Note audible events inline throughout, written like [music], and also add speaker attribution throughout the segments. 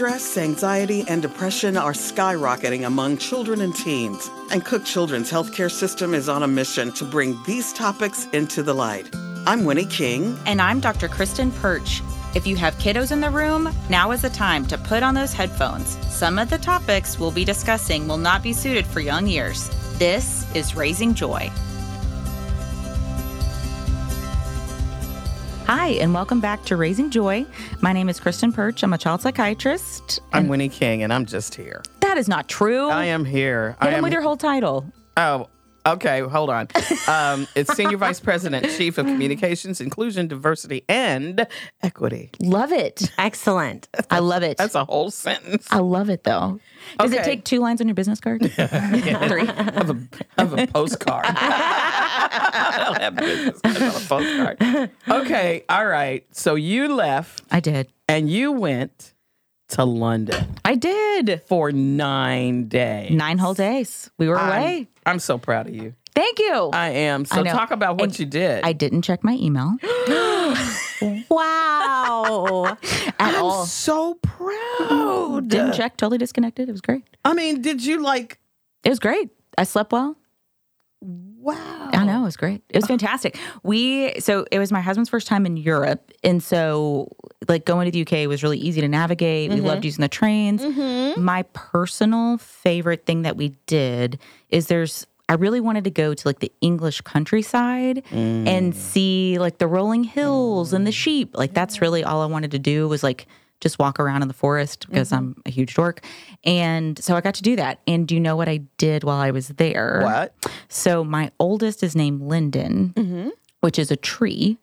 Speaker 1: Stress, anxiety, and depression are skyrocketing among children and teens. And Cook Children's healthcare system is on a mission to bring these topics into the light. I'm Winnie King.
Speaker 2: And I'm Dr. Kristen Perch. If you have kiddos in the room, now is the time to put on those headphones. Some of the topics we'll be discussing will not be suited for young ears. This is Raising Joy. Hi, and welcome back to Raising Joy. My name is Kristen Perch. I'm a child psychiatrist.
Speaker 1: I'm Winnie King, and I'm just here.
Speaker 2: That is not true.
Speaker 1: I am here.
Speaker 2: Hit
Speaker 1: I
Speaker 2: him
Speaker 1: am
Speaker 2: with your whole title.
Speaker 1: Oh, okay. Hold on. Um, it's Senior Vice President, Chief of Communications, Inclusion, Diversity, and Equity.
Speaker 2: Love it.
Speaker 3: Excellent.
Speaker 2: I love it.
Speaker 1: That's a whole sentence.
Speaker 2: I love it though. Does it take two lines on your business card? [laughs] Three.
Speaker 1: of a, of a postcard. [laughs] I don't have business cards on a postcard. Okay, all right. So you left
Speaker 2: I did.
Speaker 1: and you went to London
Speaker 2: I did.
Speaker 1: for nine days.
Speaker 2: Nine whole days. We were
Speaker 1: I'm,
Speaker 2: away.
Speaker 1: I'm so proud of you.
Speaker 2: Thank you.
Speaker 1: I am. So
Speaker 2: I
Speaker 1: talk about what
Speaker 2: And
Speaker 1: you did.
Speaker 2: I didn't check my email [gasps]
Speaker 3: Wow. [laughs]
Speaker 2: at
Speaker 1: I'm
Speaker 2: all.
Speaker 1: so proud.
Speaker 2: Didn't check. Totally disconnected. It was great.
Speaker 1: I mean, did you like?
Speaker 2: It was great. I slept well.
Speaker 1: Wow.
Speaker 2: I know it was great. It was fantastic. We so it was my husband's first time in Europe, and so like going to the UK was really easy to navigate. We loved mm-hmm. using the trains. Mm-hmm. My personal favorite thing that we did is there's. I really wanted to go to like the English countryside and mm. see like the rolling hills and the mm. sheep. Like that's really all I wanted to do was like just walk around in the forest because I'm a huge dork. And so I got to do that. And do you know what I did while I was there?
Speaker 1: What?
Speaker 2: So my oldest is named Linden,
Speaker 1: Mm-hmm.
Speaker 2: which is a tree,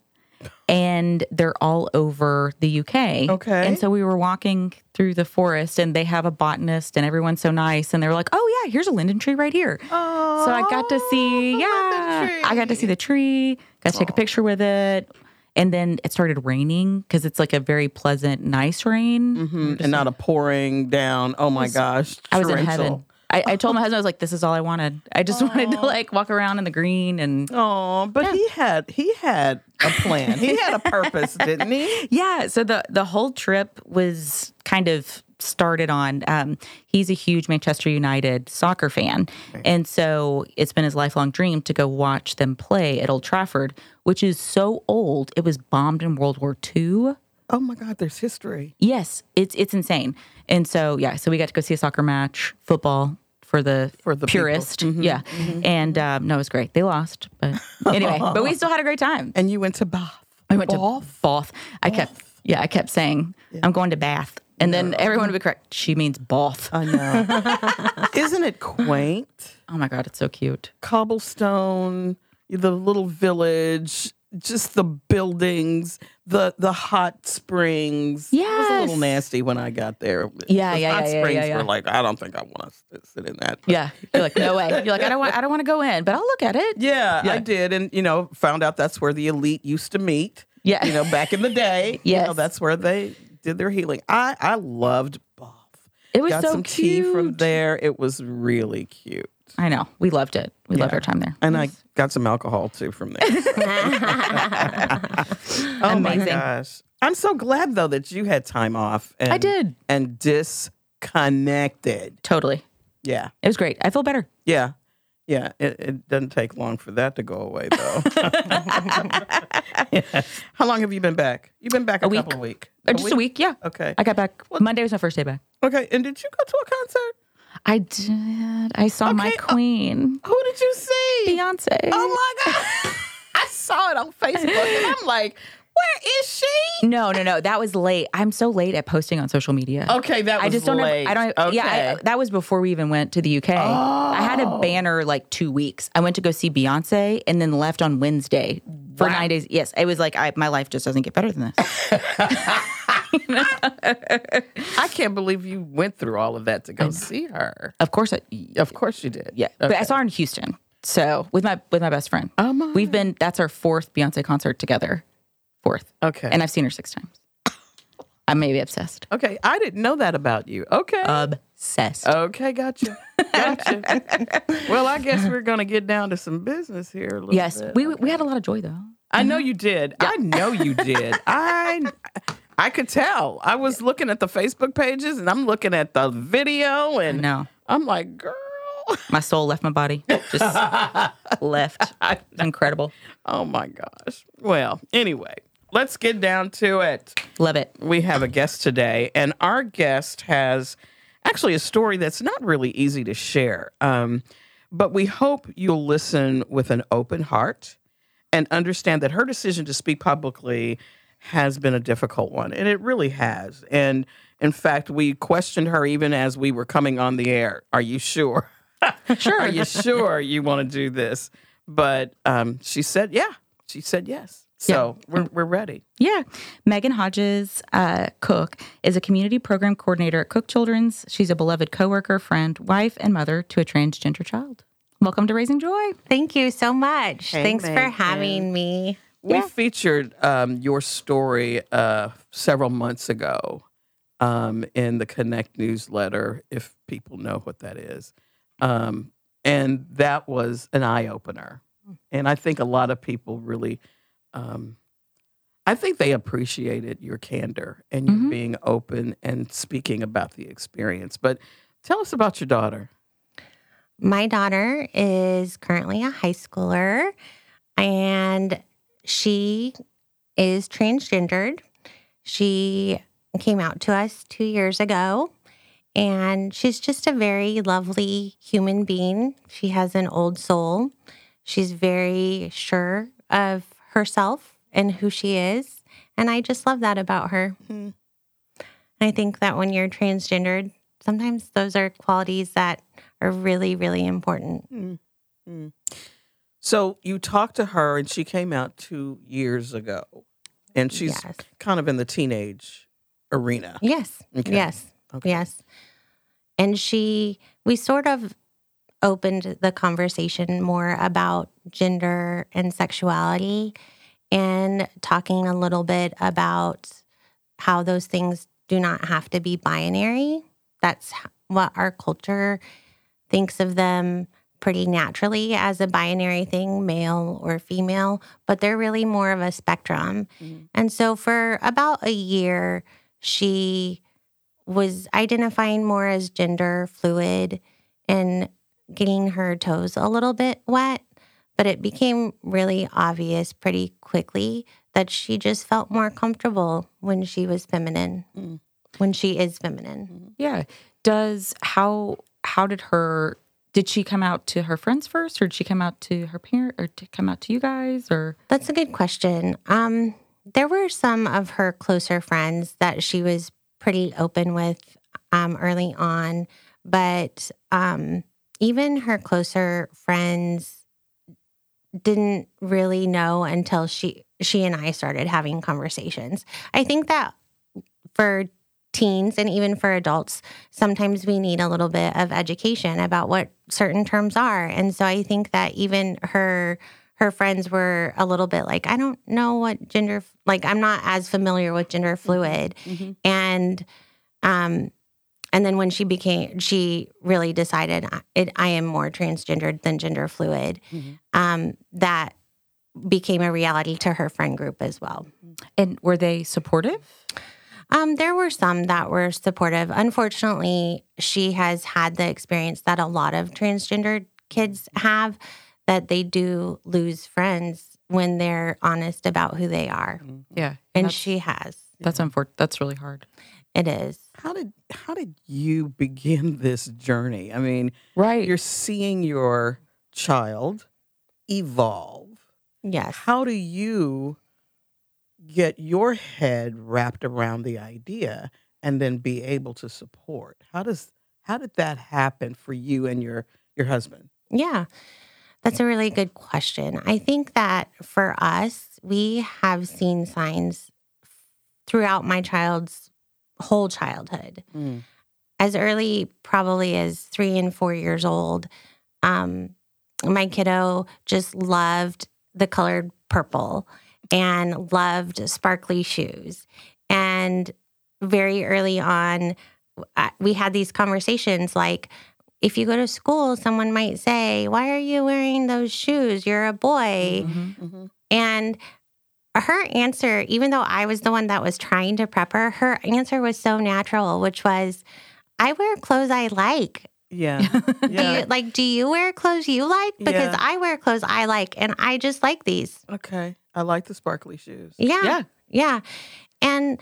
Speaker 2: and they're all over the UK.
Speaker 1: Okay.
Speaker 2: And so we were walking through the forest, and they have a botanist, and everyone's so nice, and they were like, "Oh yeah, here's a linden tree right here."
Speaker 1: Oh,
Speaker 2: so I got to see, yeah, I got to see the tree, got to take a picture with it. And then it started raining because it's like a very pleasant, nice rain.
Speaker 1: Mhm, and not a pouring down. Oh my gosh.
Speaker 2: I was in heaven. I, I told my husband, I was like, this is all I wanted. I just [laughs] wanted to like walk around in the green and
Speaker 1: Oh, but he had he had a plan. He had a purpose, [laughs] didn't he?
Speaker 2: Yeah, so the the whole trip was kind of started on um, he's a huge Manchester United soccer fan. And so it's been his lifelong dream to go watch them play at Old Trafford, which is so old. It was bombed in World War II.
Speaker 1: Oh my God, there's history.
Speaker 2: Yes, it's it's insane. And so yeah, so we got to go see a soccer match, football for the
Speaker 1: For the
Speaker 2: purist. Yeah. And um, no, it was great. They lost, but [laughs] anyway, but we still had a great time.
Speaker 1: And you went to Bath.
Speaker 2: I went
Speaker 1: Bath?
Speaker 2: to Bath. I kept, yeah, I kept saying, I'm going to Bath. And then everyone would be correct. She means Bath.
Speaker 1: I know. [laughs] Isn't it quaint?
Speaker 2: Oh my God, it's so cute.
Speaker 1: Cobblestone, the little village, just the buildings, the the hot springs. Yeah, it was a little nasty when I got there.
Speaker 2: Yeah,
Speaker 1: The
Speaker 2: yeah,
Speaker 1: hot
Speaker 2: yeah, yeah,
Speaker 1: springs
Speaker 2: yeah, yeah.
Speaker 1: were like, I don't think I want to sit in that.
Speaker 2: Yeah. You're like, no way. You're like, I don't want, I don't want to go in, but I'll look at it.
Speaker 1: Yeah, I did, and you know, found out that's where the elite used to meet.
Speaker 2: Yeah.
Speaker 1: you know, back in the day. [laughs] you know, that's where they did their healing. I I loved Bath.
Speaker 2: It was
Speaker 1: Got
Speaker 2: so
Speaker 1: some
Speaker 2: cute.
Speaker 1: tea from there. It was really cute,
Speaker 2: I know. We loved it. We loved our time there.
Speaker 1: and I got some alcohol too from there. [laughs] oh my gosh! I'm so glad though that you had time off. And,
Speaker 2: I did.
Speaker 1: and disconnected.
Speaker 2: Totally.
Speaker 1: Yeah,
Speaker 2: It was great. I feel better.
Speaker 1: yeah. Yeah, it, it doesn't take long for that to go away, though. [laughs] How long have you been back? You've been back a,
Speaker 2: A week.
Speaker 1: couple of weeks.
Speaker 2: Uh, Just a week. Yeah.
Speaker 1: Okay.
Speaker 2: I got back. Monday was my first day back.
Speaker 1: Okay. And did you go to a concert?
Speaker 2: I did. I saw my
Speaker 1: Okay, uh,
Speaker 2: queen,
Speaker 1: Who did you see?
Speaker 2: Beyonce.
Speaker 1: Oh my God. [laughs] I saw it on Facebook and I'm like, where is she?
Speaker 2: No, no, no. That was late. I'm so late at posting on social media.
Speaker 1: Okay, that was
Speaker 2: I just don't
Speaker 1: late.
Speaker 2: I don't.
Speaker 1: Okay.
Speaker 2: Yeah, I, that was before we even went to the UK. I had a banner like two weeks. I went to go see Beyonce and then left on Wednesday for
Speaker 1: Wow.
Speaker 2: nine days. Yes, it was like I, my life just doesn't get better than this. [laughs] [laughs]
Speaker 1: I can't believe you went through all of that to go see her.
Speaker 2: Of course, I,
Speaker 1: Of course you did.
Speaker 2: yeah. But I saw her in Houston. So with my with my best friend,
Speaker 1: Oh my.
Speaker 2: we've been. That's our fourth Beyonce concert together. Fourth,
Speaker 1: Okay.
Speaker 2: and I've seen her six times. [coughs] I may be obsessed.
Speaker 1: okay. I didn't know that about you. Okay.
Speaker 2: Obsessed.
Speaker 1: Okay, gotcha. Gotcha. [laughs] well, I guess we're gonna get down to some business here. A little
Speaker 2: yes,
Speaker 1: bit.
Speaker 2: we we had a lot of joy though.
Speaker 1: I know you did. I know you did. [laughs] I I could tell. I was looking at the Facebook pages and I'm looking at the video and
Speaker 2: No,
Speaker 1: I'm like, girl. [laughs]
Speaker 2: my soul left my body. Just [laughs] left. Incredible.
Speaker 1: Oh my gosh. Well, anyway, let's get down to it.
Speaker 2: Love it.
Speaker 1: We have a guest today, and our guest has actually a story that's not really easy to share. Um, but we hope you'll listen with an open heart and understand that her decision to speak publicly has been a difficult one, and it really has. And in fact, we questioned her even as we were coming on the air. Are you sure? [laughs] sure. Are you sure you want to do this? But um, she said, yeah. She said yes. So we're, we're ready.
Speaker 2: Yeah. Megan Hodges uh, Cook is a community program coordinator at Cook Children's. She's a beloved coworker, friend, wife, and mother to a transgender child. Welcome to Raising Joy.
Speaker 3: Thank you so much.
Speaker 1: Hey,
Speaker 3: Thanks for having me.
Speaker 1: We featured um, your story uh, several months ago um, in the Connect newsletter, if people know what that is. Um, and that was an eye opener. And I think a lot of people really, um, I think they appreciated your candor and your
Speaker 2: Mhm.
Speaker 1: being open and speaking about the experience. But tell us about your daughter.
Speaker 3: My daughter is currently a high schooler and she is transgendered. She came out to us two years ago and she's just a very lovely human being. She has an old soul. She's very sure of herself and who she is. And I just love that about her.
Speaker 1: Hmm.
Speaker 3: I think that when you're transgendered, sometimes those are qualities that are really, really important.
Speaker 1: Mm, mm. So you talked to her, and she came out two years ago, and she's
Speaker 3: Yes.
Speaker 1: kind of in the teenage arena.
Speaker 3: Yes.
Speaker 1: Okay.
Speaker 3: Yes.
Speaker 1: Okay.
Speaker 3: Yes. And she, we sort of opened the conversation more about gender and sexuality and talking a little bit about how those things do not have to be binary. That's what our culture thinks of them pretty naturally as a binary thing, male or female, but they're really more of a spectrum.
Speaker 1: Mhm.
Speaker 3: And so for about a year, she was identifying more as gender fluid and getting her toes a little bit wet. But it became really obvious pretty quickly that she just felt more comfortable when she was feminine,
Speaker 1: Mm.
Speaker 3: when she is feminine.
Speaker 2: Yeah. Does how how did her did she come out to her friends first or did she come out to her parent or to come out to you guys or
Speaker 3: That's a good question. Um, there were some of her closer friends that she was pretty open with um, early on, but um, even her closer friends didn't really know until she she and I started having conversations. I think that for teens and even for adults, sometimes we need a little bit of education about what certain terms are. And so I think that even her her friends were a little bit like, I don't know what gender like I'm not as familiar with gender fluid.
Speaker 1: Mhm.
Speaker 3: And um and then when she became she really decided I- it, I am more transgendered than gender fluid.
Speaker 1: Mhm.
Speaker 3: Um that became a reality to her friend group as well.
Speaker 2: and were they supportive?
Speaker 3: Um, there were some that were supportive. Unfortunately, she has had the experience that a lot of transgender kids have that they do lose friends when they're honest about who they are.
Speaker 2: Yeah.
Speaker 3: And she has.
Speaker 2: that's unfortunate. That's really hard.
Speaker 3: It is.
Speaker 1: How did how did you begin [laughs] this journey? I mean,
Speaker 2: Right.
Speaker 1: you're seeing your child evolve.
Speaker 3: Yes.
Speaker 1: How do you get your head wrapped around the idea and then be able to support? How does how did that happen for you and your your husband?
Speaker 3: Yeah. That's a really good question. I think that for us, we have seen signs throughout my child's whole childhood. as early probably as three and four years old um, my kiddo just loved the colored purple and loved sparkly shoes and very early on we had these conversations like if you go to school someone might say why are you wearing those shoes you're a boy
Speaker 2: Mhm.
Speaker 1: Mm-hmm.
Speaker 3: and her answer, even though I was the one that was trying to prep her, her answer was so natural, which was, I wear clothes I like.
Speaker 1: Yeah. [laughs]
Speaker 3: Do you, like, do you wear clothes you like? Because
Speaker 1: Yeah.
Speaker 3: I wear clothes I like and I just like these.
Speaker 1: okay. I like the sparkly shoes.
Speaker 3: Yeah.
Speaker 2: Yeah.
Speaker 3: Yeah. And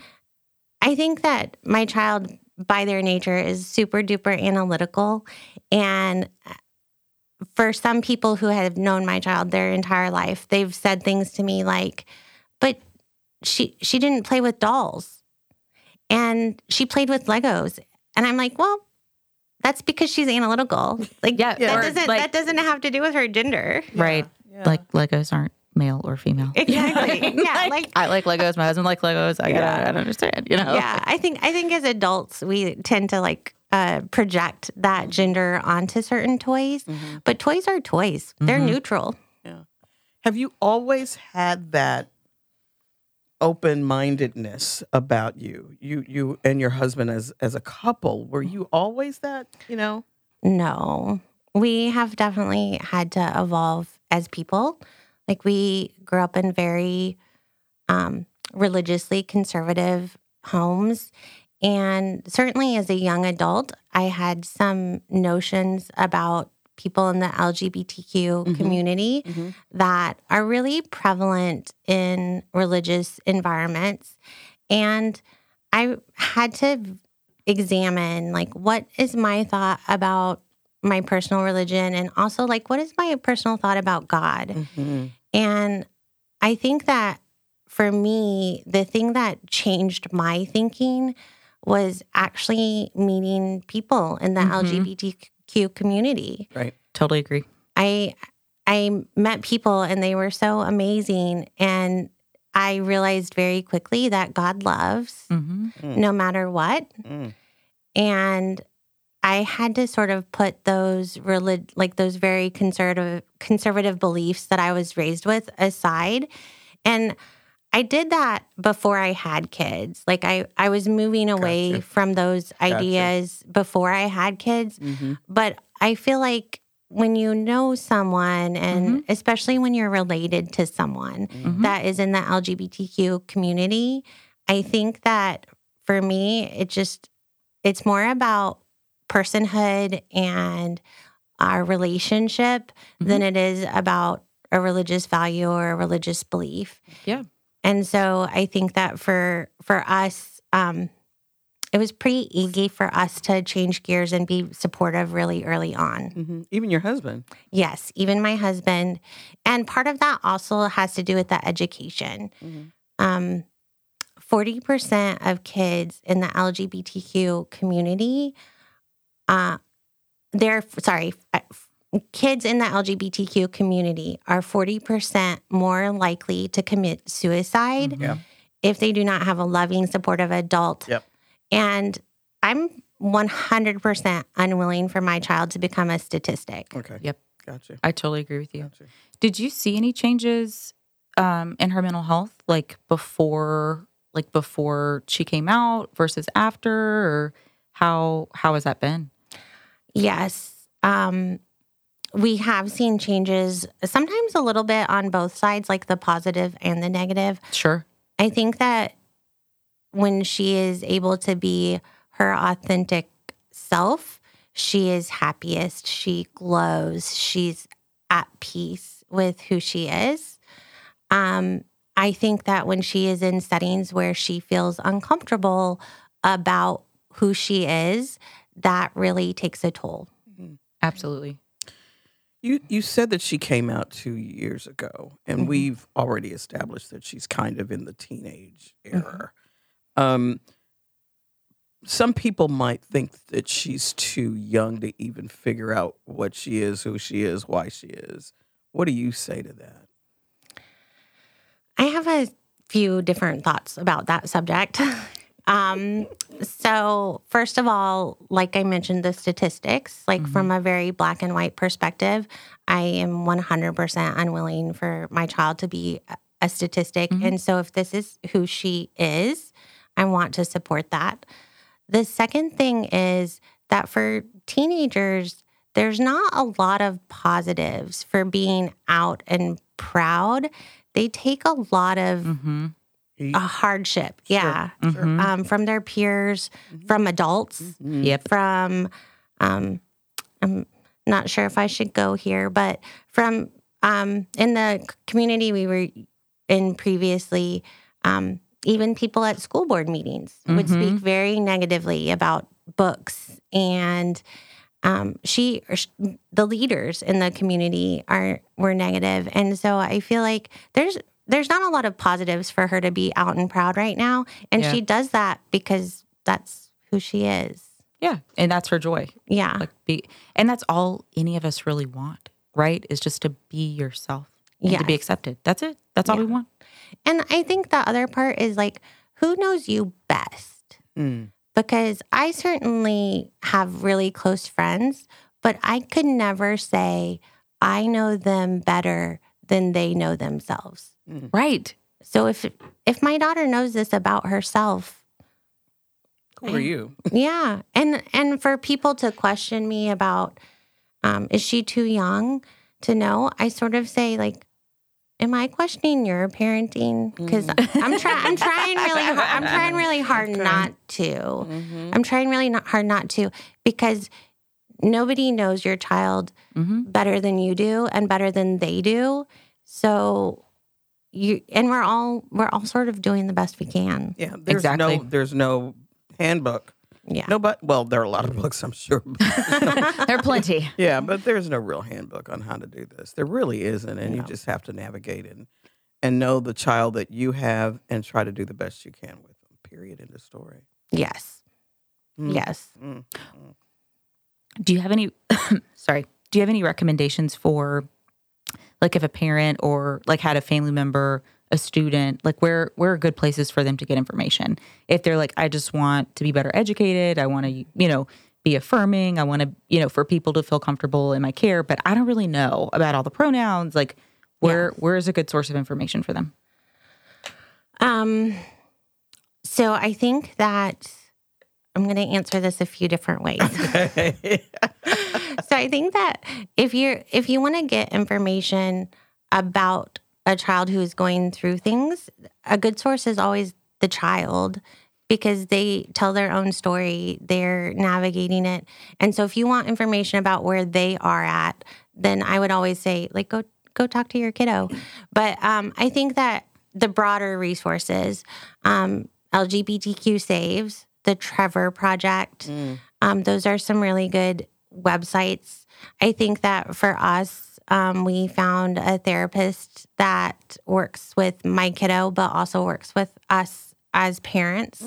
Speaker 3: I think that my child, by their nature, is super duper analytical. And uh, for some people who have known my child their entire life, they've said things to me like, but she she didn't play with dolls. And she played with Legos. And I'm like, well, that's because she's analytical. Like
Speaker 2: Yeah,
Speaker 3: that
Speaker 2: or,
Speaker 3: doesn't
Speaker 2: like-
Speaker 3: that doesn't have to do with her gender.
Speaker 2: Right.
Speaker 1: Yeah.
Speaker 2: Like Legos aren't male or female.
Speaker 3: Exactly. [laughs] yeah. Like
Speaker 2: I like Legos. My husband likes Legos. I gotta, I don't understand. You know.
Speaker 3: yeah i think i think as adults we tend to like uh, project that gender onto certain toys
Speaker 1: Mhm.
Speaker 3: but toys are toys they're
Speaker 2: Mhm.
Speaker 3: neutral Yeah.
Speaker 1: Have you always had that open mindedness about you? You you and your husband as as a couple, were you always that, you know?
Speaker 3: no we have definitely had to evolve as people like we grew up in very um, religiously conservative homes and certainly as a young adult i had some notions about people in the lgbtq
Speaker 1: Mhm.
Speaker 3: community
Speaker 1: Mhm.
Speaker 3: that are really prevalent in religious environments. And I had to examine like what is my thought about my personal religion and also like what is my personal thought about God.
Speaker 1: Mhm.
Speaker 3: And I think that for me, the thing that changed my thinking was actually meeting people in the
Speaker 2: Mhm.
Speaker 3: LGBTQ community.
Speaker 1: Right.
Speaker 2: Totally agree.
Speaker 3: I I met people and they were so amazing and I realized very quickly that God loves
Speaker 2: hmm
Speaker 1: Mm.
Speaker 3: no matter what
Speaker 1: Mm.
Speaker 3: and I had to sort of put those relig- like those very conservative conservative beliefs that I was raised with aside and I did that before I had kids. Like I I was moving away
Speaker 1: Gotcha.
Speaker 3: from those ideas before I had kids
Speaker 1: Mhm.
Speaker 3: but I feel like when you know someone, and especially when you're related to someone
Speaker 2: Mhm.
Speaker 3: that is in the LGBTQ community, I think that for me, it just it's more about personhood and our relationship than it is about a religious value or a religious belief.
Speaker 2: Yeah.
Speaker 3: And so I think that for for us, um, it was pretty easy for us to change gears and be supportive really early on.
Speaker 1: Mhm. Even your husband.
Speaker 3: Yes, even my husband. And part of that also has to do with the education.
Speaker 1: Mhm.
Speaker 3: Um, 40% of kids in the LGBTQ community, uh, they're, sorry, kids in the LGBTQ community are 40% more likely to commit suicide
Speaker 1: Yeah.
Speaker 3: if they do not have a loving, supportive adult.
Speaker 1: Yep.
Speaker 3: And I'm 100% unwilling for my child to become a statistic.
Speaker 1: Okay.
Speaker 2: Yep.
Speaker 1: Gotcha.
Speaker 2: I totally agree with you.
Speaker 1: Gotcha.
Speaker 2: Did you see any changes um, in her mental health, like before, like before she came out versus after, or how how has that been?
Speaker 3: Yes. Um, we have seen changes, sometimes a little bit on both sides, like the positive and the negative.
Speaker 2: Sure.
Speaker 3: I think that when she is able to be her authentic self, she is happiest. She glows. She's at peace with who she is. Um, I think that when she is in settings where she feels uncomfortable about who she is, that really takes a toll.
Speaker 2: Absolutely.
Speaker 1: You you said that she came out two years ago, and
Speaker 3: Mhm.
Speaker 1: we've already established that she's kind of in the teenage
Speaker 3: Mm-hmm.
Speaker 1: era. Um, some people might think that she's too young to even figure out what she is, who she is, why she is. What do you say to that?
Speaker 3: I have a few different thoughts about that subject. [laughs] um, so, first of all, like I mentioned, the statistics, like from a very black and white perspective, I am 100% unwilling for my child to be a- statistic.
Speaker 2: Mhm.
Speaker 3: And so, if this is who she is, I want to support that. The second thing is that for teenagers, there's not a lot of positives for being out and proud they take a lot of
Speaker 2: Mm-hmm.
Speaker 3: A hardship. Yeah.
Speaker 2: Mhm.
Speaker 3: Um, from their peers, from adults,
Speaker 2: Yep.
Speaker 3: from um, I'm not sure if I should go here, but from um, in the community we were in previously, um, even people at school board meetings would speak very negatively about books and. Um, she, or sh- the leaders in the community are were negative, and so I feel like there's there's not a lot of positives for her to be out and proud right now, and
Speaker 2: Yeah.
Speaker 3: she does that because that's who she is.
Speaker 2: Yeah, and that's her joy.
Speaker 3: Yeah,
Speaker 2: Like be, and that's all any of us really want, right? Is just to be yourself and to be accepted. That's it. That's all we want.
Speaker 3: And I think the other part is like, who knows you best?
Speaker 1: Mm.
Speaker 3: Because I certainly have really close friends, but I could never say I know them better than they know themselves.
Speaker 2: Right.
Speaker 3: So if if my daughter knows this about herself,
Speaker 1: Who are you?
Speaker 3: yeah, and and for people to question me about um, is she too young to know, I sort of say like, am I questioning your parenting? Because I'm trying, I'm trying really, [laughs] hard, I'm trying really hard not to. I'm trying really not hard not to because nobody knows your child
Speaker 2: hmm
Speaker 3: better than you do and better than they do. So you and we're all we're all sort of doing the best we can.
Speaker 1: Yeah, there's
Speaker 2: Exactly.
Speaker 1: no there's no handbook.
Speaker 3: Yeah.
Speaker 1: No, but well, there are a lot of books, I'm sure. [laughs] [laughs]
Speaker 2: There are plenty.
Speaker 1: yeah, but there's no real handbook on how to do this. There really isn't, and you just have to navigate it and, and know the child that you have and try to do the best you can with them. Period. End of story.
Speaker 3: Yes.
Speaker 1: Mm.
Speaker 3: Yes.
Speaker 1: Mm.
Speaker 2: Do you have any? [coughs] sorry. Do you have any recommendations for, like, if a parent or like had a family member, a student, like where where are good places for them to get information? If they're like, I just want to be better educated, I want to, you know, be affirming, I want to, you know, for people to feel comfortable in my care, but I don't really know about all the pronouns. Like, where where is a good source of information for them?
Speaker 3: Um, so I think that I'm going to answer this a few different ways. [laughs] so I think that if you're if you want to get information about a child who is going through things, a good source is always the child because they tell their own story, they're navigating it. And so if you want information about where they are at, then I would always say like go go talk to your kiddo. But um, I think that the broader resources, um, LGBTQ Saves, the Trevor Project, um, those are some really good websites. I think that for us, um, we found a therapist that works with my kiddo, but also works with us as parents.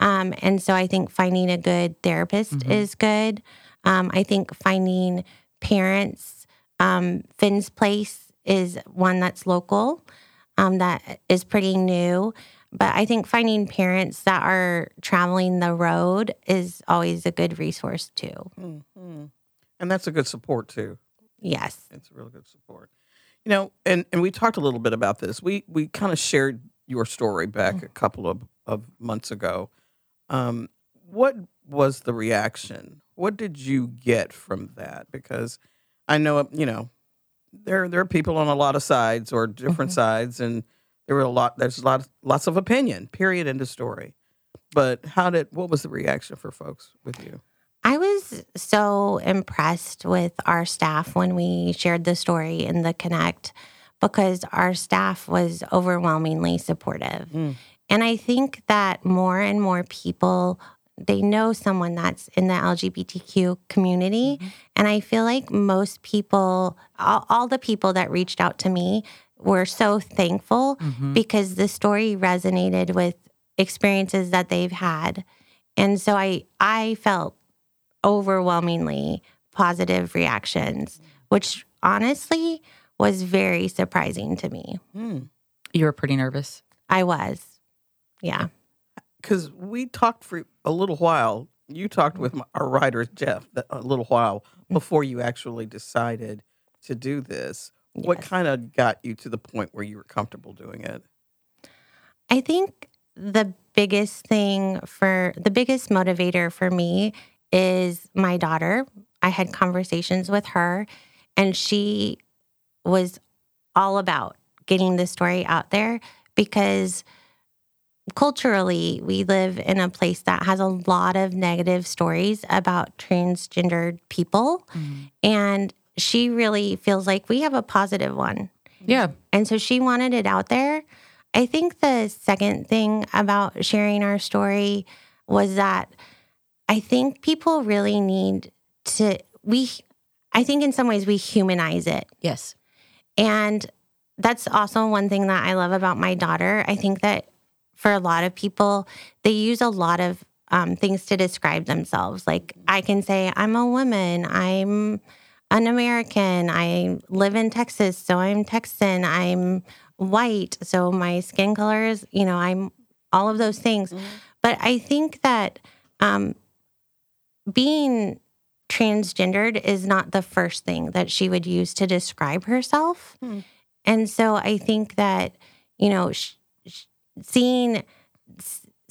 Speaker 3: Um, and so I think finding a good therapist is good. Um, I think finding parents, um, Finn's Place is one that's local, um, that is pretty new. But I think finding parents that are traveling the road is always a good resource too.
Speaker 1: Mhm. And that's a good support too.
Speaker 3: Yes.
Speaker 1: It's a real good support. You know, and and we talked a little bit about this. We we kind of shared your story back a couple of, of months ago. Um, what was the reaction? What did you get from that? Because I know you know there there are people on a lot of sides or different sides, and there were a lot. There's a lot lots of opinion. Period. End of story. But how did what was the reaction for folks with you?
Speaker 3: I was so impressed with our staff when we shared the story in the Connect because our staff was overwhelmingly supportive. Mm. And I think that more and more people they know someone that's in the LGBTQ community mm-hmm. and I feel like most people all, all the people that reached out to me were so thankful because the story resonated with experiences that they've had. And so I I felt overwhelmingly positive reactions, which honestly was very surprising to me.
Speaker 1: Hmm.
Speaker 2: You were pretty nervous.
Speaker 3: I was. Yeah.
Speaker 1: because we talked for a little while. You talked with my, our writer Jeff a little while before you actually decided to do this. What kind of got you to the point where you were comfortable doing it?
Speaker 3: I think the biggest thing for the biggest motivator for me is my daughter. I had conversations with her and she was all about getting the story out there because culturally we live in a place that has a lot of negative stories about transgendered people mm-hmm. and she really feels like we have a positive one
Speaker 2: Yeah.
Speaker 3: and so she wanted it out there. I think the second thing about sharing our story was that I think people really need to, we, I think in some ways we humanize it.
Speaker 2: Yes.
Speaker 3: And that's also one thing that I love about my daughter. I think that for a lot of people, they use a lot of um, things to describe themselves. Like I can say, I'm a woman, I'm an American, I live in Texas, so I'm Texan, I'm white, so my skin color is, you know, I'm all of those things. But I think that um, being transgendered is not the first thing that she would use to describe herself.
Speaker 1: Hmm.
Speaker 3: And so I think that, you know, sh- sh- seeing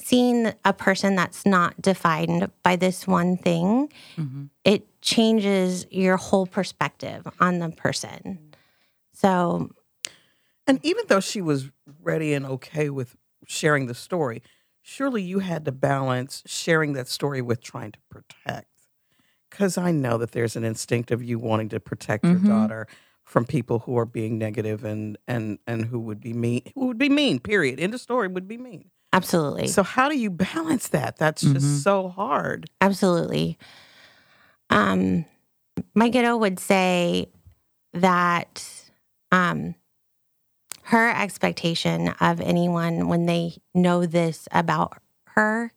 Speaker 3: seeing a person that's not defined by this one thing,
Speaker 2: Mhm.
Speaker 3: it changes your whole perspective on the person. So,
Speaker 1: And even though she was ready and okay with sharing the story, surely you had to balance sharing that story with trying to protect. Because I know that there's an instinct of you wanting to protect
Speaker 2: Mhm.
Speaker 1: your daughter from people who are being negative and and and who would be mean. Who would be mean? Period. End of story. Would be mean.
Speaker 3: Absolutely.
Speaker 1: So how do you [laughs] balance that? That's
Speaker 2: Mhm.
Speaker 1: just so hard.
Speaker 3: Absolutely. Um, my kiddo would say that um, her expectation of anyone when they know this about her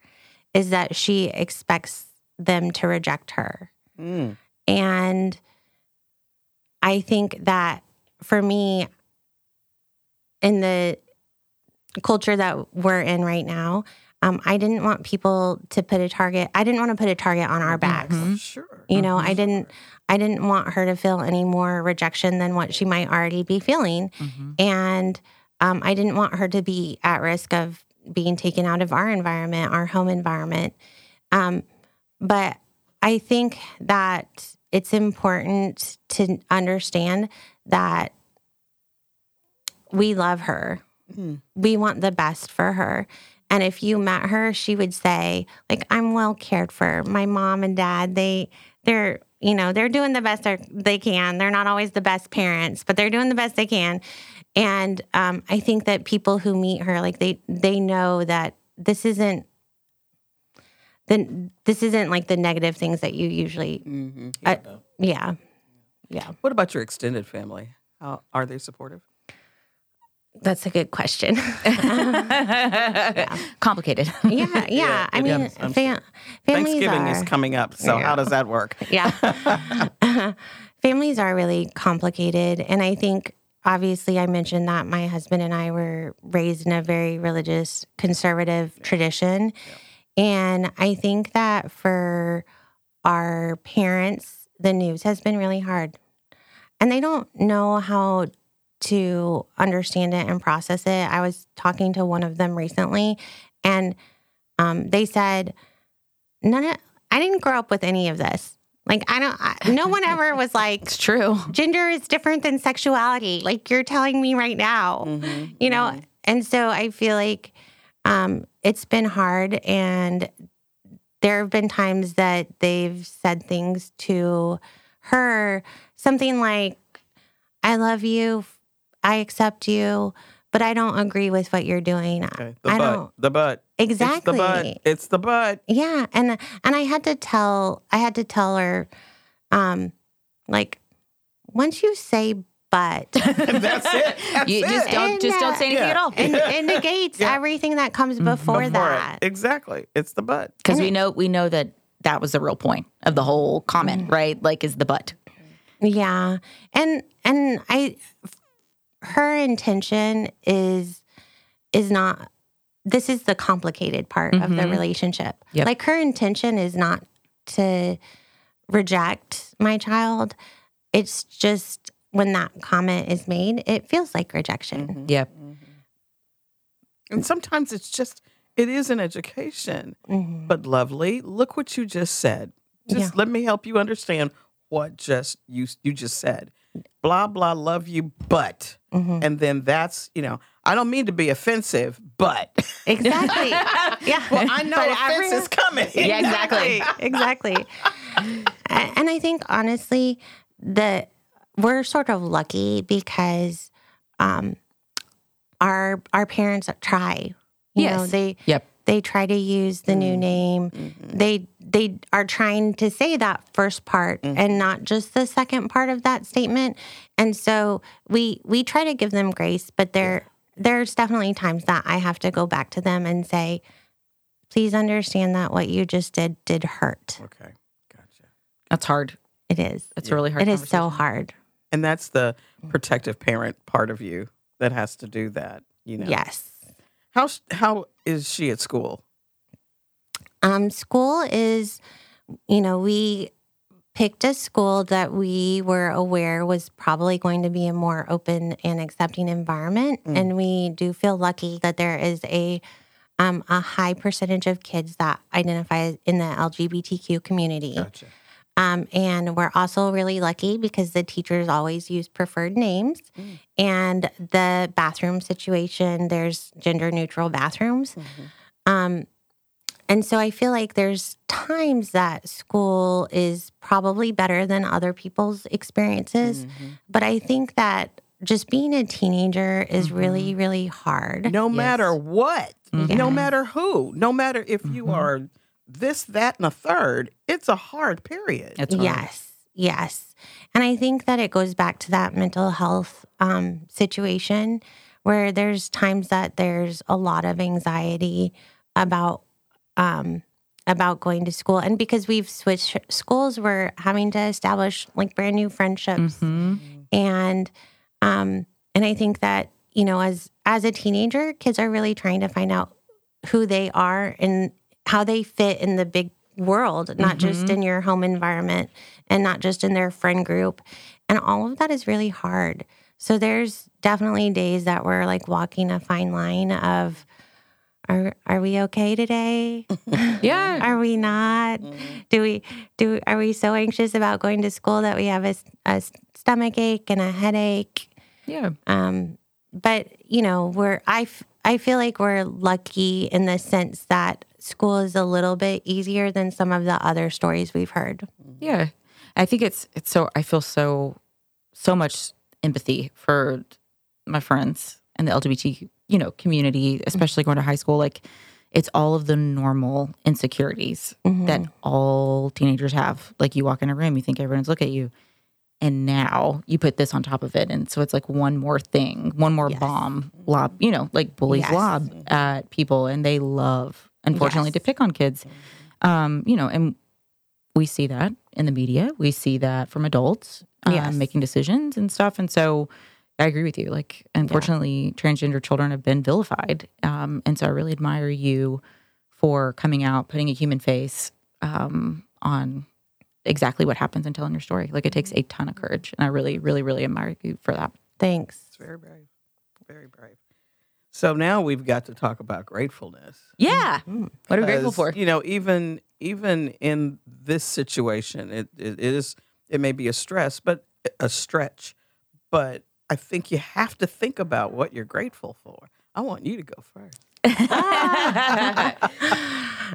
Speaker 3: is that she expects them to reject her.
Speaker 1: Mm.
Speaker 3: And I think that for me, in the culture that we're in right now, um, I didn't want people to put a target. I didn't want to put a target on our backs.
Speaker 1: Oh, Sure.
Speaker 3: You know,
Speaker 1: Mhm.
Speaker 3: I didn't. I didn't want her to feel any more rejection than what she might already be feeling,
Speaker 2: Mhm.
Speaker 3: and um, I didn't want her to be at risk of being taken out of our environment, our home environment. Um, but I think that it's important to understand that we love her.
Speaker 1: Mhm.
Speaker 3: We want the best for her. And if you met her, she would say, like, I'm well cared for. My mom and dad, they they're, you know, they're doing the best they're- can. They're not always the best parents, but they're doing the best they can. And um, I think that people who meet her, like they they know that this isn't then this isn't like the negative things that you usually
Speaker 1: Mhm.
Speaker 3: I-
Speaker 1: Yeah, no.
Speaker 3: yeah. Yeah.
Speaker 1: What about your extended family? How are they supportive?
Speaker 3: That's a good question. [laughs]
Speaker 2: Complicated.
Speaker 3: yeah, yeah. [laughs]
Speaker 1: Yeah,
Speaker 3: I mean,
Speaker 1: is. I'm
Speaker 3: fam- families
Speaker 1: Thanksgiving
Speaker 3: are,
Speaker 1: is coming up, so
Speaker 3: Yeah.
Speaker 1: how does that work? [laughs]
Speaker 3: yeah. families are really complicated. And I think, obviously, I mentioned that my husband and I were raised in a very religious, conservative tradition. And I think that for our parents, the news has been really hard. And they don't know how to understand it and process it. I was talking to one of them recently, and um, they said, "None of I didn't grow up with any of this. Like I don't. I, no one ever [laughs] was like."
Speaker 2: It's true.
Speaker 3: Gender is different than sexuality. Like you're telling me right now
Speaker 1: Mhm.
Speaker 3: you know and so i feel like um, it's been hard and there have been times that they've said things to her something like i love you i accept you but i don't agree with what you're doing
Speaker 1: Okay. The
Speaker 3: I
Speaker 1: butt.
Speaker 3: don't-
Speaker 1: The butt.
Speaker 3: exactly
Speaker 1: It's the butt. It's the butt.
Speaker 3: yeah and and i had to tell i had to tell her um like once you say but [laughs]
Speaker 1: That's it. [laughs] That's
Speaker 2: You
Speaker 1: it.
Speaker 2: just don't
Speaker 3: And,
Speaker 2: just don't
Speaker 3: uh,
Speaker 2: say anything
Speaker 1: yeah.
Speaker 2: at all.
Speaker 3: and it negates
Speaker 1: Yeah.
Speaker 3: everything that comes
Speaker 2: Mhm.
Speaker 3: before,
Speaker 1: Before it.
Speaker 3: that
Speaker 1: Exactly. It's the butt.
Speaker 2: Because we know we know that that was the real point of the whole comment, right? Like is the butt.
Speaker 3: Yeah. And and I her intention is is not this is the complicated part of the
Speaker 2: Mhm.
Speaker 3: relationship.
Speaker 2: Yep.
Speaker 3: Like her intention is not to reject my child. It's just when that comment is made, it feels like rejection.
Speaker 1: Mhm.
Speaker 2: Yep.
Speaker 1: And sometimes it's just it is an education.
Speaker 3: Mhm.
Speaker 1: But lovely, look what you just said. Just
Speaker 3: Yeah.
Speaker 1: let me help you understand what just you you just said. Blah blah love you but
Speaker 3: Mhm.
Speaker 1: and then that's you know i don't mean to be offensive but
Speaker 3: Exactly. [laughs] yeah.
Speaker 1: well i know
Speaker 3: But
Speaker 1: offense
Speaker 3: everyone-
Speaker 1: is coming
Speaker 2: Yeah, exactly. [laughs]
Speaker 3: exactly. And I think honestly that we're sort of lucky because um, our our parents try. You know,
Speaker 2: Yes.
Speaker 3: they
Speaker 2: Yep.
Speaker 3: They try to use the new mm. name. Mm-hmm. They they are trying to say that first part mm-hmm. and not just the second part of that statement. And so we we try to give them grace, but there there's definitely times that I have to go back to them and say, please understand that what you just did did hurt.
Speaker 1: okay gotcha
Speaker 2: That's hard.
Speaker 3: It is.
Speaker 2: It's a really hard.
Speaker 3: It is so hard.
Speaker 1: and that's the mm. protective parent part of you that has to do that you know
Speaker 3: Yes.
Speaker 1: How how is she at school
Speaker 3: Um, school is, you know, we picked a school that we were aware was probably going to be a more open and accepting environment,
Speaker 1: Mm.
Speaker 3: and we do feel lucky that there is a um, a high percentage of kids that identify in the LGBTQ community.
Speaker 1: gotcha
Speaker 3: Um, and we're also really lucky because the teachers always use preferred names.
Speaker 1: Mm.
Speaker 3: And the bathroom situation, there's gender neutral bathrooms.
Speaker 1: Mm-hmm.
Speaker 3: Um, and so I feel like there's times that school is probably better than other people's experiences.
Speaker 1: Mhm.
Speaker 3: But I think that just being a teenager is really, really hard.
Speaker 1: no
Speaker 2: Yes.
Speaker 1: matter what no matter who no matter if you are this that and a third it's a hard period
Speaker 2: It's hard.
Speaker 3: Yes, yes. And I think that it goes back to that mental health um, situation where there's times that there's a lot of anxiety about um, about going to school, and because we've switched schools, we're having to establish like brand new friendships,
Speaker 2: Mhm.
Speaker 3: and um, and I think that you know as as a teenager, kids are really trying to find out who they are and how they fit in the big world, not just in your home environment and not just in their friend group. And all of that is really hard. So there's definitely days that we're like walking a fine line of are are we okay today? [laughs]
Speaker 2: Yeah. [laughs]
Speaker 3: Are we not? Do we do are we so anxious about going to school that we have a, a stomach ache and a headache?
Speaker 2: Yeah.
Speaker 3: Um, but you know, we're I I feel like we're lucky in the sense that school is a little bit easier than some of the other stories we've heard.
Speaker 2: Yeah. I think it's it's so I feel so so much empathy for my friends and the LGBT, you know, community, especially going to high school. Like it's all of the normal insecurities mm-hmm. that all teenagers have. Like you walk in a room, you think everyone's look at you. And now you put this on top of it. And so it's like one more thing, one more
Speaker 3: Yes.
Speaker 2: bomb lob, you know, like bullies
Speaker 3: Yes.
Speaker 2: lob at people. And they love, unfortunately,
Speaker 3: Yes.
Speaker 2: to pick on kids. Um, you know, and we see that in the media. We see that from adults um,
Speaker 3: Yes.
Speaker 2: making decisions and stuff. And so I agree with you. Like, unfortunately, transgender children have been vilified. Um, and so I really admire you for coming out, putting a human face um, on exactly what happens in telling your story. Like, it takes a ton of courage. And I really, really, really admire you for that.
Speaker 3: Thanks.
Speaker 1: it's very brave very brave so now we've got to talk about gratefulness
Speaker 2: Yeah. Mm-hmm. Mm-hmm. What are we grateful for?
Speaker 1: you know even even in this situation it, it is it may be a stress but a stretch but i think you have to think about what you're grateful for i want you to go first [laughs] [laughs]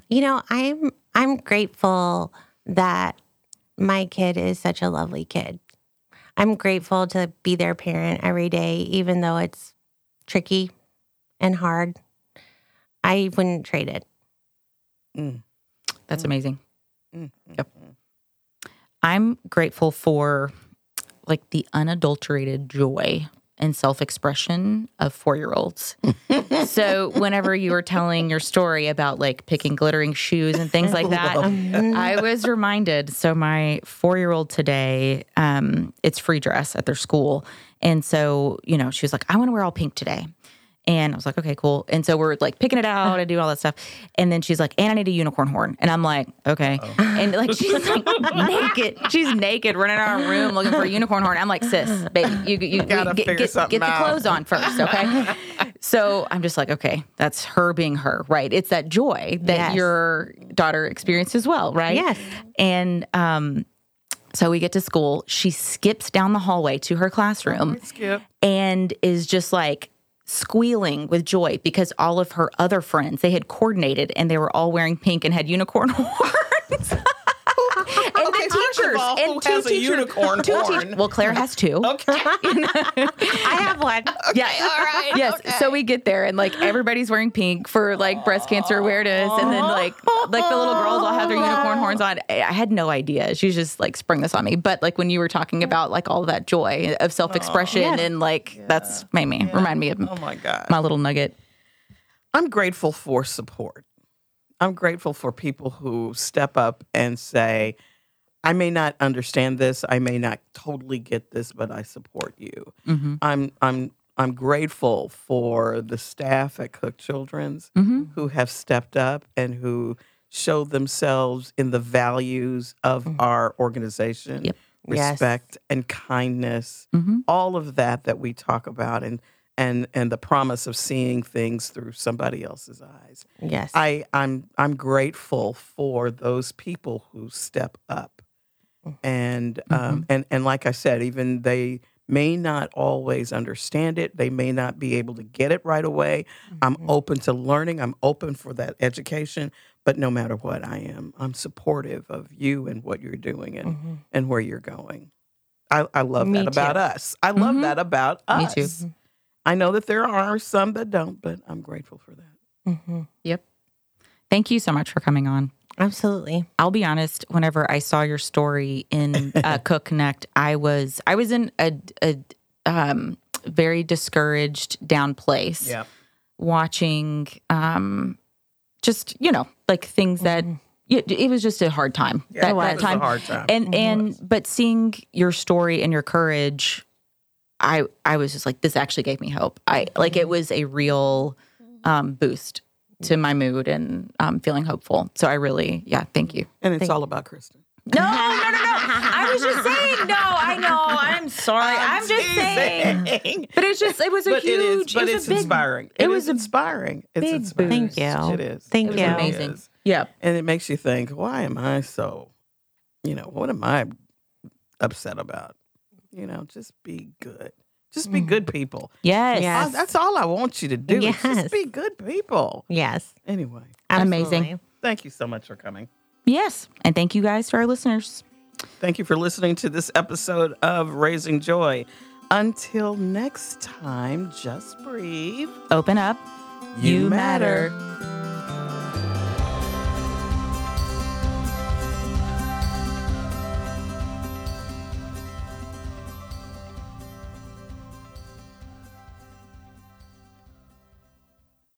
Speaker 3: You know, I'm I'm grateful that my kid is such a lovely kid. I'm grateful to be their parent every day, even though it's tricky and hard. I wouldn't trade it.
Speaker 1: Mm,
Speaker 2: That's amazing.
Speaker 1: mm, mm,
Speaker 2: Yep.
Speaker 1: mm.
Speaker 2: I'm grateful for like the unadulterated joy and self-expression of four-year-olds. [laughs] so whenever you were telling your story about like picking glittering shoes and things like that, [laughs] I was reminded. So my four-year-old today, um, it's free dress at their school, and so you know she was like, "I want to wear all pink today." And I was like, okay, cool. And so we're like picking it out and doing all that stuff. And then she's like, and I need a unicorn horn. And I'm like, okay. And like she's like naked. She's naked running around our room looking for a unicorn horn. I'm like, sis, baby, you, you,
Speaker 1: gotta
Speaker 2: get, get, get the
Speaker 1: out.
Speaker 2: clothes on first, okay? so I'm just like, okay, that's her being her, right? It's that joy that
Speaker 3: Yes.
Speaker 2: your daughter experienced as well, right?
Speaker 3: Yes.
Speaker 2: And um So we get to school. She skips down the hallway to her classroom
Speaker 1: Skip.
Speaker 2: and is just like squealing with joy because all of her other friends they had coordinated and they were all wearing pink and had unicorn [laughs] horns. Teachers
Speaker 1: all,
Speaker 2: and two
Speaker 1: has a
Speaker 2: teachers,
Speaker 1: unicorn
Speaker 2: two
Speaker 1: horn?
Speaker 2: teach- well, Claire has two. [laughs]
Speaker 1: Okay.
Speaker 3: I have one. [laughs]
Speaker 2: Yeah. All right. Yes. So we get there and like everybody's wearing pink for like breast cancer awareness, and then like like the little girls all have their unicorn horns on. I I had no idea. She just like sprung this on me. But like when you were talking about like all that joy of self expression
Speaker 3: Yeah.
Speaker 2: and like that's made me remind me of
Speaker 1: Oh my God.
Speaker 2: my little nugget.
Speaker 1: I'm grateful for support. I'm grateful for people who step up and say, I may not understand this, I may not totally get this, but I support you.
Speaker 2: Mm-hmm.
Speaker 1: I'm I'm I'm grateful for the staff at Cook Children's
Speaker 2: Mm-hmm.
Speaker 1: who have stepped up and who show themselves in the values of our organization.
Speaker 2: Yep.
Speaker 3: Yes.
Speaker 1: Respect and kindness,
Speaker 2: Mm-hmm.
Speaker 1: all of that that we talk about and and and the promise of seeing things through somebody else's eyes.
Speaker 3: Yes.
Speaker 1: I I'm I'm grateful for those people who step up, and um and and like I said, even they may not always understand it. They may not be able to get it right away. I'm open to learning. I'm open for that education. But no matter what, I am I'm supportive of you and what you're doing and
Speaker 3: Mhm.
Speaker 1: and where you're going. I, I love
Speaker 3: Me
Speaker 1: that about us. I love
Speaker 2: Mhm.
Speaker 1: that about
Speaker 2: Me
Speaker 1: us.
Speaker 2: too.
Speaker 1: I know that there are some that don't, but I'm grateful for that.
Speaker 3: Mhm. Yep.
Speaker 2: Thank you so much for coming on.
Speaker 3: Absolutely.
Speaker 2: I'll be honest. Whenever I saw your story in uh, [laughs] Cook Connect, I was I was in a, a um, very discouraged, down place. Yeah. watching um just you know like things that it, it was just a hard time
Speaker 1: Yeah,
Speaker 2: that,
Speaker 1: it
Speaker 2: that
Speaker 1: was a
Speaker 2: time
Speaker 1: hard time.
Speaker 2: and
Speaker 1: It
Speaker 2: and but seeing your story and your courage i i was just like this actually gave me hope i like it was a real um boost to my mood and um feeling hopeful so i really yeah thank you
Speaker 1: And it's
Speaker 3: Thank-
Speaker 1: all about Kristen.
Speaker 2: no no no no i was just saying no i know i'm sorry i'm, just saying
Speaker 1: teasing.
Speaker 2: but it's just it was a
Speaker 1: But
Speaker 2: huge
Speaker 1: is, but
Speaker 2: it was
Speaker 1: it's
Speaker 2: a big
Speaker 1: inspiring.
Speaker 2: it
Speaker 1: It
Speaker 2: was
Speaker 1: was inspiring. It's
Speaker 2: big
Speaker 1: inspiring.
Speaker 3: Thank you.
Speaker 1: It is.
Speaker 3: Thank
Speaker 2: it
Speaker 3: you.
Speaker 1: really
Speaker 2: amazing
Speaker 1: is.
Speaker 2: yeah
Speaker 1: And it makes you think, why am I so, you know, what am I upset about? You know, just be good. Just be
Speaker 3: Mm.
Speaker 1: good people.
Speaker 2: yes
Speaker 3: Yes.
Speaker 1: Uh, that's all I want you to do.
Speaker 3: Yes.
Speaker 1: Just be good people.
Speaker 3: Yes.
Speaker 1: Anyway,
Speaker 2: Amazing.
Speaker 1: Thank you so much for coming.
Speaker 2: Yes. And thank you guys to our listeners.
Speaker 1: Thank you for listening to this episode of Raising Joy. Until next time, just breathe.
Speaker 2: Open up. You matter.